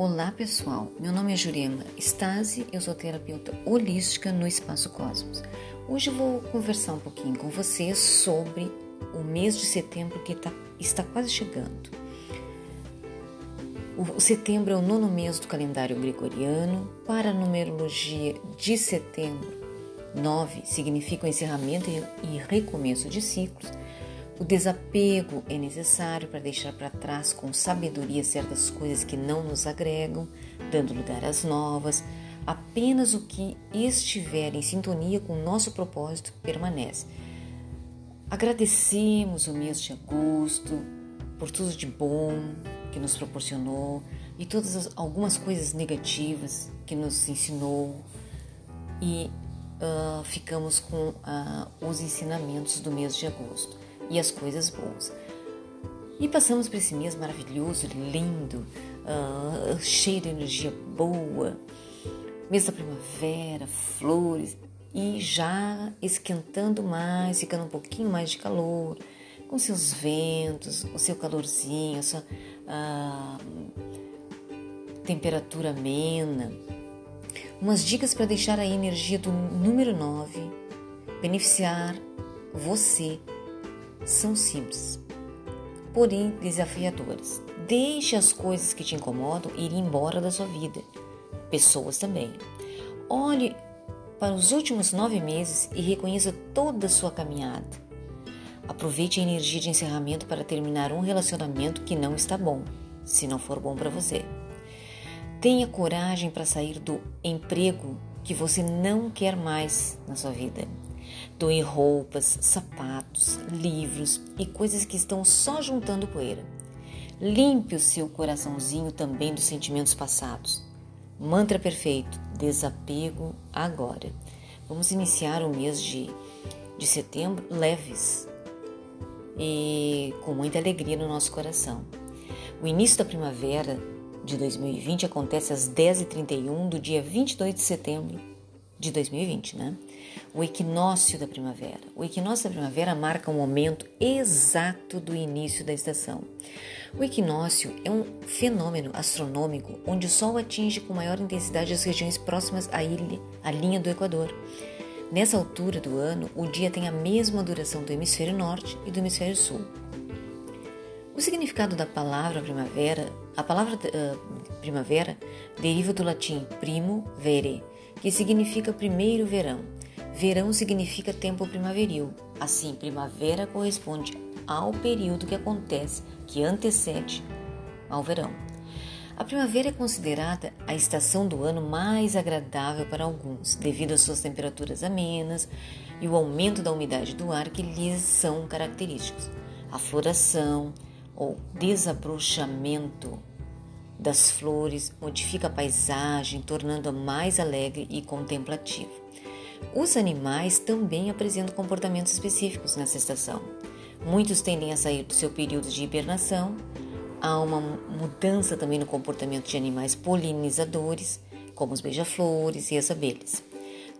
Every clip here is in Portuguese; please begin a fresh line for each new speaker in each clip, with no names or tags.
Olá pessoal, meu nome é Jurema Stasi, eu sou terapeuta holística no Espaço Cosmos. Hoje eu vou conversar um pouquinho com vocês sobre o mês de setembro que tá, está quase chegando. O, setembro é o nono mês do calendário gregoriano. Para a numerologia de setembro, nove significa o encerramento e recomeço de ciclos o desapego é necessário para deixar para trás com sabedoria certas coisas que não nos agregam, dando lugar às novas. Apenas o que estiver em sintonia com o nosso propósito permanece. Agradecemos o mês de agosto por tudo de bom que nos proporcionou e todas as, algumas coisas negativas que nos ensinou e uh, ficamos com uh, os ensinamentos do mês de agosto e as coisas boas. E passamos por esse mês maravilhoso, lindo, uh, cheio de energia boa, mês da primavera, flores, e já esquentando mais, ficando um pouquinho mais de calor, com seus ventos, o seu calorzinho, a sua uh, temperatura amena. Umas dicas para deixar a energia do número 9 beneficiar você são simples, porém desafiadoras. Deixe as coisas que te incomodam ir embora da sua vida, pessoas também. Olhe para os últimos nove meses e reconheça toda a sua caminhada. Aproveite a energia de encerramento para terminar um relacionamento que não está bom, se não for bom para você. Tenha coragem para sair do emprego que você não quer mais na sua vida. Doe roupas, sapatos, livros e coisas que estão só juntando poeira. Limpe o seu coraçãozinho também dos sentimentos passados. Mantra perfeito: desapego agora. Vamos iniciar o mês de, de setembro leves e com muita alegria no nosso coração. O início da primavera de 2020 acontece às 10h31 do dia 22 de setembro de 2020, né? O equinócio da primavera. O equinócio da primavera marca o momento exato do início da estação. O equinócio é um fenômeno astronômico onde o Sol atinge com maior intensidade as regiões próximas à, ilha, à linha do Equador. Nessa altura do ano, o dia tem a mesma duração do hemisfério norte e do hemisfério sul. O significado da palavra primavera, a palavra uh, primavera deriva do latim primo vere, que significa primeiro verão. Verão significa tempo primaveril. Assim, primavera corresponde ao período que acontece, que antecede ao verão. A primavera é considerada a estação do ano mais agradável para alguns, devido às suas temperaturas amenas e o aumento da umidade do ar que lhes são característicos. A floração ou desabrochamento das flores modifica a paisagem, tornando-a mais alegre e contemplativa. Os animais também apresentam comportamentos específicos nessa estação. Muitos tendem a sair do seu período de hibernação, há uma mudança também no comportamento de animais polinizadores, como os beija-flores e as abelhas.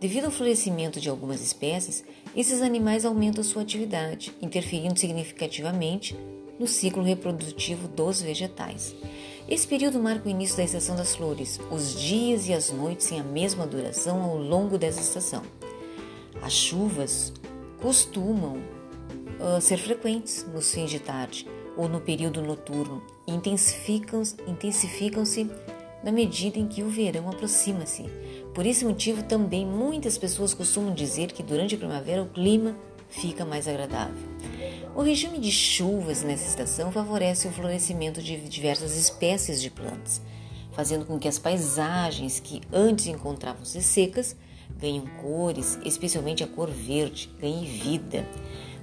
Devido ao florescimento de algumas espécies, esses animais aumentam sua atividade, interferindo significativamente no ciclo reprodutivo dos vegetais. Esse período marca o início da estação das flores. Os dias e as noites têm a mesma duração ao longo dessa estação. As chuvas costumam uh, ser frequentes nos fins de tarde ou no período noturno e intensificam-se intensificam na medida em que o verão aproxima-se. Por esse motivo, também muitas pessoas costumam dizer que durante a primavera o clima fica mais agradável. O regime de chuvas nessa estação favorece o florescimento de diversas espécies de plantas, fazendo com que as paisagens que antes encontravam-se secas ganhem cores, especialmente a cor verde, ganhe vida.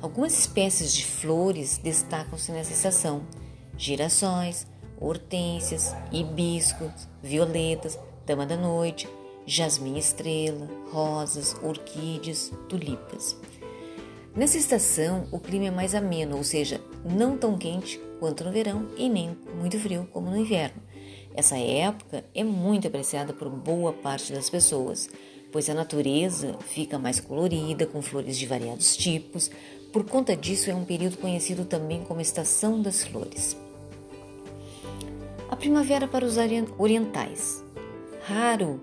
Algumas espécies de flores destacam-se nessa estação: girassóis, hortênsias, hibiscos, violetas, dama da noite, jasmim estrela, rosas, orquídeas, tulipas. Nessa estação, o clima é mais ameno, ou seja, não tão quente quanto no verão e nem muito frio como no inverno. Essa época é muito apreciada por boa parte das pessoas, pois a natureza fica mais colorida, com flores de variados tipos. Por conta disso, é um período conhecido também como Estação das Flores. primavera para os orientais. Haru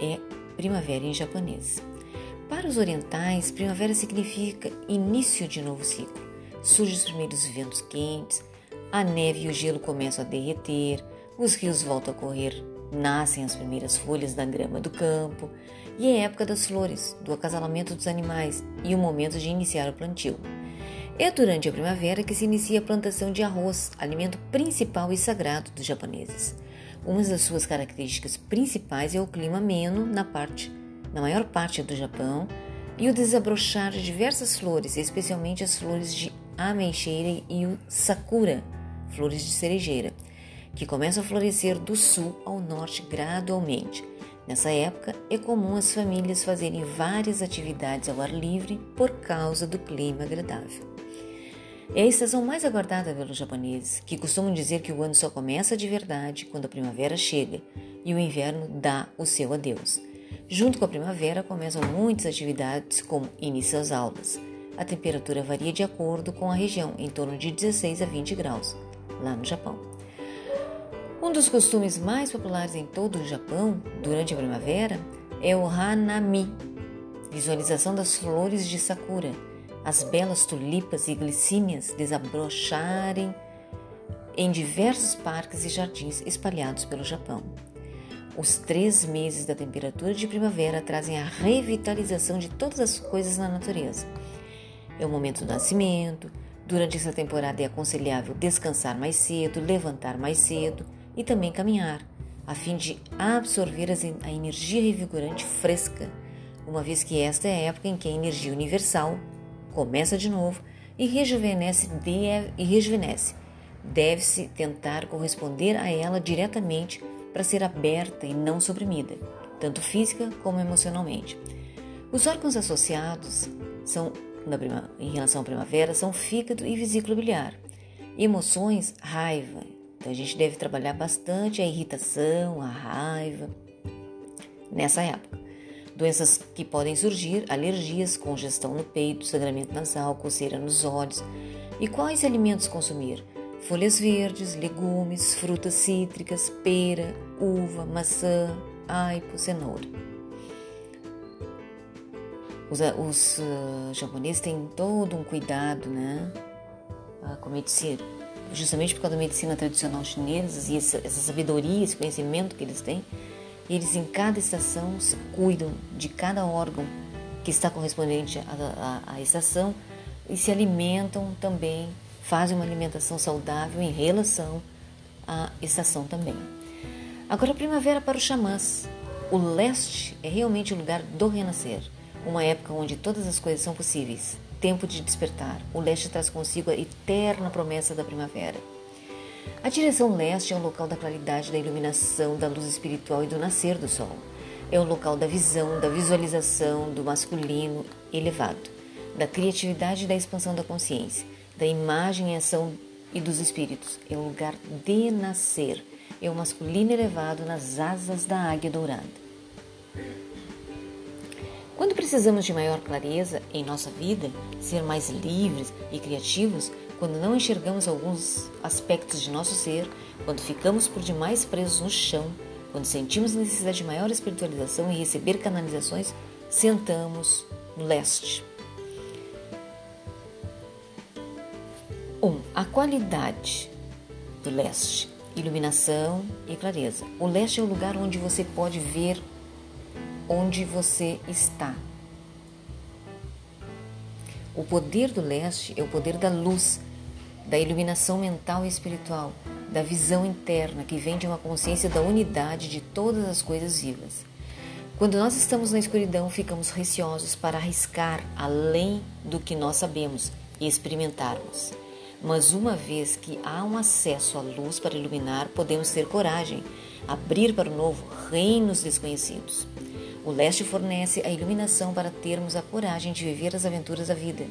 é primavera em japonês. Para os orientais, primavera significa início de novo ciclo. Surgem os primeiros ventos quentes, a neve e o gelo começam a derreter, os rios voltam a correr, nascem as primeiras folhas da grama do campo, e é época das flores, do acasalamento dos animais e o momento de iniciar o plantio. É durante a primavera que se inicia a plantação de arroz, alimento principal e sagrado dos japoneses. Uma das suas características principais é o clima ameno na parte, na maior parte do Japão, e o desabrochar de diversas flores, especialmente as flores de ameixeira e o sakura, flores de cerejeira, que começam a florescer do sul ao norte gradualmente. Nessa época, é comum as famílias fazerem várias atividades ao ar livre por causa do clima agradável. É a estação mais aguardada pelos japoneses, que costumam dizer que o ano só começa de verdade quando a primavera chega e o inverno dá o seu adeus. Junto com a primavera começam muitas atividades, como início às aulas. A temperatura varia de acordo com a região, em torno de 16 a 20 graus, lá no Japão. Um dos costumes mais populares em todo o Japão durante a primavera é o Hanami, visualização das flores de sakura, as belas tulipas e glicínias desabrocharem em diversos parques e jardins espalhados pelo Japão. Os três meses da temperatura de primavera trazem a revitalização de todas as coisas na natureza. É o momento do nascimento. Durante essa temporada é aconselhável descansar mais cedo, levantar mais cedo e também caminhar, a fim de absorver a energia revigorante fresca, uma vez que esta é a época em que a energia universal começa de novo e rejuvenesce, deve, e rejuvenesce. Deve-se tentar corresponder a ela diretamente para ser aberta e não suprimida, tanto física como emocionalmente. Os órgãos associados são, prima, em relação à primavera são fígado e vesícula biliar. Emoções, raiva. Então a gente deve trabalhar bastante a irritação, a raiva nessa época. Doenças que podem surgir, alergias, congestão no peito, sangramento nasal, coceira nos olhos. E quais alimentos consumir? Folhas verdes, legumes, frutas cítricas, pera, uva, maçã, aipo, cenoura. Os, os uh, japoneses têm todo um cuidado, né, uh, com a medicina, justamente por causa da medicina tradicional chinesa e essa, essa sabedoria, esse conhecimento que eles têm. Eles em cada estação cuidam de cada órgão que está correspondente à estação e se alimentam também fazem uma alimentação saudável em relação à estação também. Agora, a primavera para os xamãs. O leste é realmente o lugar do renascer, uma época onde todas as coisas são possíveis. Tempo de despertar. O leste traz consigo a eterna promessa da primavera. A direção leste é o local da claridade, da iluminação, da luz espiritual e do nascer do sol. É o local da visão, da visualização, do masculino elevado, da criatividade e da expansão da consciência da imagem e ação e dos espíritos. É o lugar de nascer. É o masculino elevado nas asas da águia dourada. Quando precisamos de maior clareza em nossa vida, ser mais livres e criativos, quando não enxergamos alguns aspectos de nosso ser, quando ficamos por demais presos no chão, quando sentimos necessidade de maior espiritualização e receber canalizações, sentamos no leste 1. Um, a qualidade do leste, iluminação e clareza. O leste é o lugar onde você pode ver onde você está. O poder do leste é o poder da luz, da iluminação mental e espiritual, da visão interna que vem de uma consciência da unidade de todas as coisas vivas. Quando nós estamos na escuridão, ficamos receosos para arriscar além do que nós sabemos e experimentarmos. Mas uma vez que há um acesso à luz para iluminar, podemos ter coragem, abrir para o novo reinos desconhecidos. O leste fornece a iluminação para termos a coragem de viver as aventuras da vida.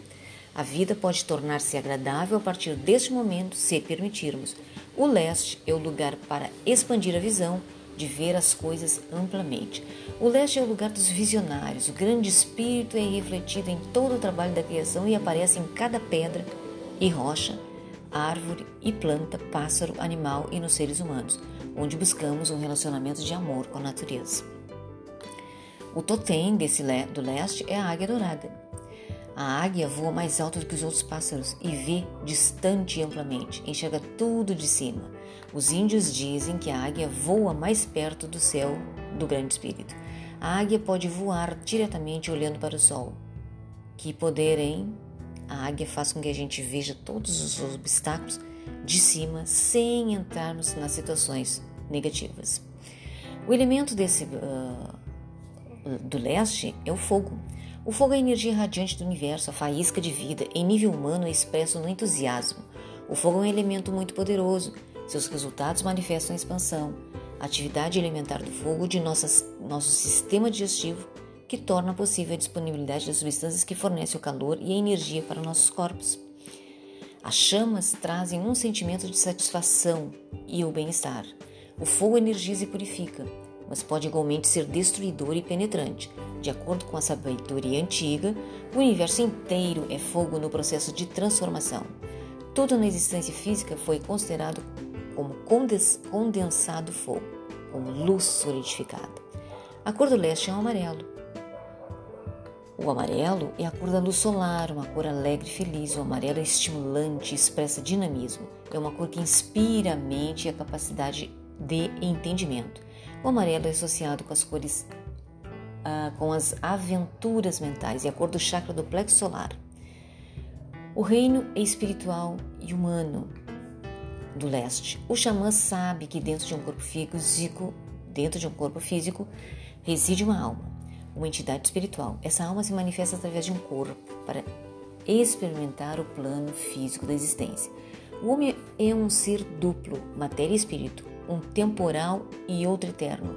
A vida pode tornar-se agradável a partir deste momento, se permitirmos. O leste é o lugar para expandir a visão, de ver as coisas amplamente. O leste é o lugar dos visionários. O grande espírito é refletido em todo o trabalho da criação e aparece em cada pedra e rocha, árvore e planta, pássaro, animal e nos seres humanos, onde buscamos um relacionamento de amor com a natureza. O totem desse le do leste é a águia dourada. A águia voa mais alto do que os outros pássaros e vê distante e amplamente, enxerga tudo de cima. Os índios dizem que a águia voa mais perto do céu do Grande Espírito. A águia pode voar diretamente olhando para o sol. Que poder, hein? A águia faz com que a gente veja todos os obstáculos de cima sem entrarmos nas situações negativas. O elemento desse uh, do leste é o fogo. O fogo é a energia radiante do universo, a faísca de vida, em nível humano é expresso no entusiasmo. O fogo é um elemento muito poderoso. Seus resultados manifestam a expansão, a atividade elementar do fogo de nossas, nosso sistema digestivo que torna possível a disponibilidade das substâncias que fornecem o calor e a energia para nossos corpos. As chamas trazem um sentimento de satisfação e o bem-estar. O fogo energiza e purifica, mas pode igualmente ser destruidor e penetrante. De acordo com a sabedoria antiga, o universo inteiro é fogo no processo de transformação. Tudo na existência física foi considerado como condensado fogo, como luz solidificada. A cor do leste é o amarelo, o amarelo é a cor da luz solar, uma cor alegre e feliz. O amarelo é estimulante, expressa dinamismo. É uma cor que inspira a mente e a capacidade de entendimento. O amarelo é associado com as cores, ah, com as aventuras mentais e a cor do chakra do plexo solar. O reino é espiritual e humano do leste. O xamã sabe que dentro de um corpo físico, dentro de um corpo físico, reside uma alma uma entidade espiritual. Essa alma se manifesta através de um corpo para experimentar o plano físico da existência. O homem é um ser duplo, matéria e espírito, um temporal e outro eterno.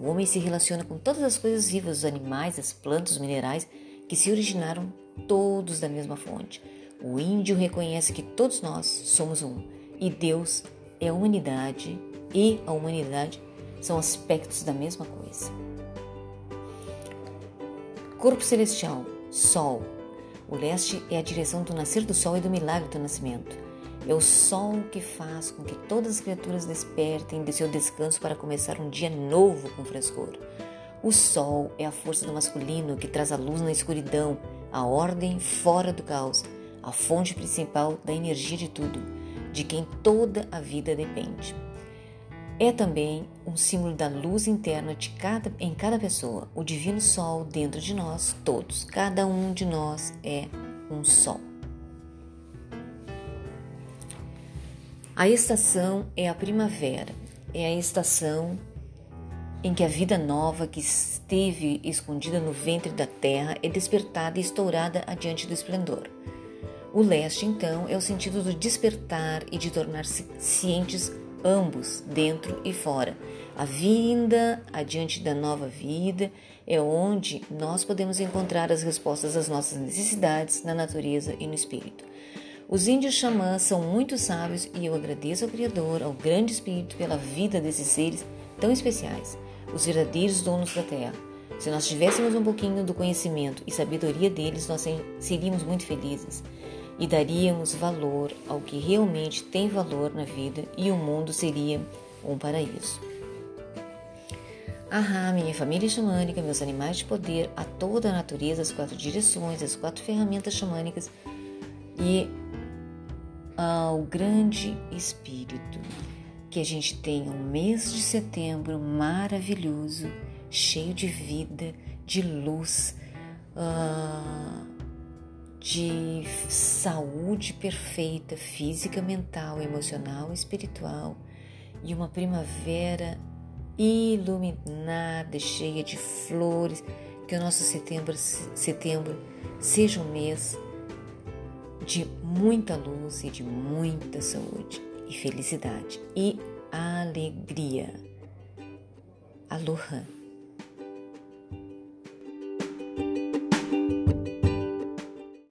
O homem se relaciona com todas as coisas vivas, os animais, as plantas, os minerais, que se originaram todos da mesma fonte. O índio reconhece que todos nós somos um e Deus é a humanidade e a humanidade são aspectos da mesma coisa. Corpo celestial, Sol. O leste é a direção do nascer do sol e do milagre do nascimento. É o sol que faz com que todas as criaturas despertem de seu descanso para começar um dia novo com frescor. O sol é a força do masculino que traz a luz na escuridão, a ordem fora do caos, a fonte principal da energia de tudo, de quem toda a vida depende. É também um símbolo da luz interna de cada, em cada pessoa, o divino sol dentro de nós todos. Cada um de nós é um sol. A estação é a primavera, é a estação em que a vida nova que esteve escondida no ventre da terra é despertada e estourada adiante do esplendor. O leste, então, é o sentido do despertar e de tornar-se cientes ambos, dentro e fora. A vinda adiante da nova vida é onde nós podemos encontrar as respostas às nossas necessidades na natureza e no espírito. Os índios xamãs são muito sábios e eu agradeço ao Criador, ao Grande Espírito, pela vida desses seres tão especiais, os verdadeiros donos da terra. Se nós tivéssemos um pouquinho do conhecimento e sabedoria deles, nós seríamos muito felizes e daríamos valor ao que realmente tem valor na vida e o mundo seria um paraíso. Ahá, minha família xamânica, meus animais de poder, a toda a natureza, as quatro direções, as quatro ferramentas xamânicas e ao grande espírito. Que a gente tenha um mês de setembro maravilhoso, cheio de vida, de luz. Uh, de saúde perfeita, física, mental, emocional, espiritual e uma primavera iluminada, cheia de flores, que o nosso setembro, setembro seja um mês de muita luz e de muita saúde e felicidade e alegria. Aloha!